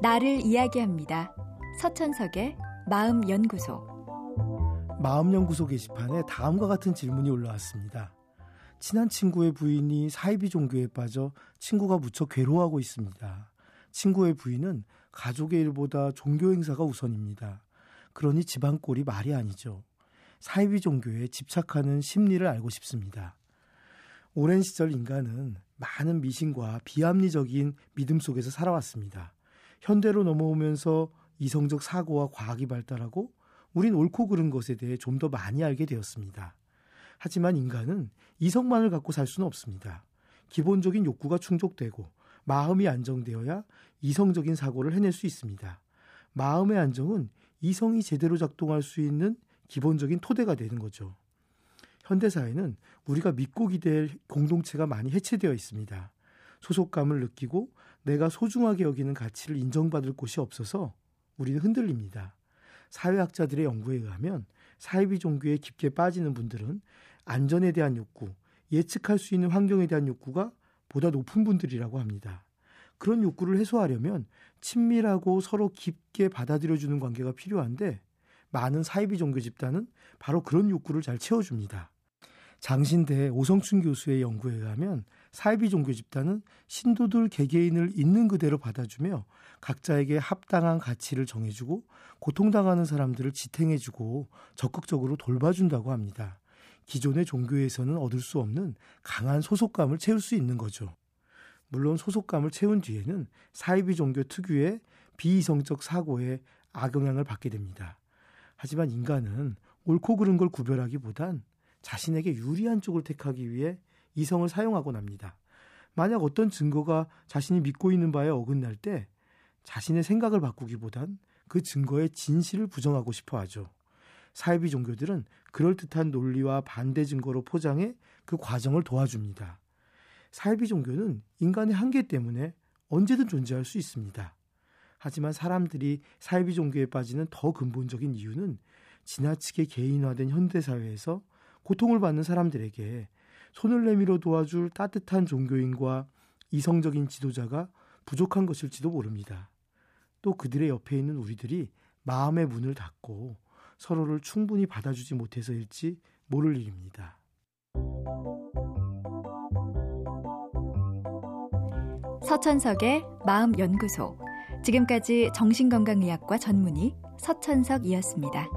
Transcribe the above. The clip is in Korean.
나를 이야기합니다. 서천석의 마음연구소. 마음연구소 게시판에 다음과 같은 질문이 올라왔습니다. 친한 친구의 부인이 사이비 종교에 빠져 친구가 무척 괴로워하고 있습니다. 친구의 부인은 가족의 일보다 종교 행사가 우선입니다. 그러니 집안 꼴이 말이 아니죠. 사이비 종교에 집착하는 심리를 알고 싶습니다. 오랜 시절 인간은 많은 미신과 비합리적인 믿음 속에서 살아왔습니다. 현대로 넘어오면서 이성적 사고와 과학이 발달하고 우린 옳고 그른 것에 대해 좀 더 많이 알게 되었습니다. 하지만 인간은 이성만을 갖고 살 수는 없습니다. 기본적인 욕구가 충족되고 마음이 안정되어야 이성적인 사고를 해낼 수 있습니다. 마음의 안정은 이성이 제대로 작동할 수 있는 기본적인 토대가 되는 거죠. 현대사회는 우리가 믿고 기댈 공동체가 많이 해체되어 있습니다. 소속감을 느끼고 내가 소중하게 여기는 가치를 인정받을 곳이 없어서 우리는 흔들립니다. 사회학자들의 연구에 의하면 사이비 종교에 깊게 빠지는 분들은 안전에 대한 욕구, 예측할 수 있는 환경에 대한 욕구가 보다 높은 분들이라고 합니다. 그런 욕구를 해소하려면 친밀하고 서로 깊게 받아들여주는 관계가 필요한데 많은 사이비 종교 집단은 바로 그런 욕구를 잘 채워줍니다. 장신대 오성춘 교수의 연구에 의하면 사이비 종교 집단은 신도들 개개인을 있는 그대로 받아주며 각자에게 합당한 가치를 정해주고 고통당하는 사람들을 지탱해주고 적극적으로 돌봐준다고 합니다. 기존의 종교에서는 얻을 수 없는 강한 소속감을 채울 수 있는 거죠. 물론 소속감을 채운 뒤에는 사이비 종교 특유의 비이성적 사고에 악영향을 받게 됩니다. 하지만 인간은 옳고 그른 걸 구별하기보단 자신에게 유리한 쪽을 택하기 위해 이성을 사용하곤 합니다. 만약 어떤 증거가 자신이 믿고 있는 바에 어긋날 때 자신의 생각을 바꾸기보단 그 증거의 진실을 부정하고 싶어 하죠. 사이비 종교들은 그럴듯한 논리와 반대 증거로 포장해 그 과정을 도와줍니다. 사이비 종교는 인간의 한계 때문에 언제든 존재할 수 있습니다. 하지만 사람들이 사이비 종교에 빠지는 더 근본적인 이유는 지나치게 개인화된 현대사회에서 고통을 받는 사람들에게 손을 내밀어 도와줄 따뜻한 종교인과 이성적인 지도자가 부족한 것일지도 모릅니다. 또 그들의 옆에 있는 우리들이 마음의 문을 닫고 서로를 충분히 받아주지 못해서일지 모를 일입니다. 서천석의 마음연구소. 지금까지 정신건강의학과 전문의 서천석이었습니다.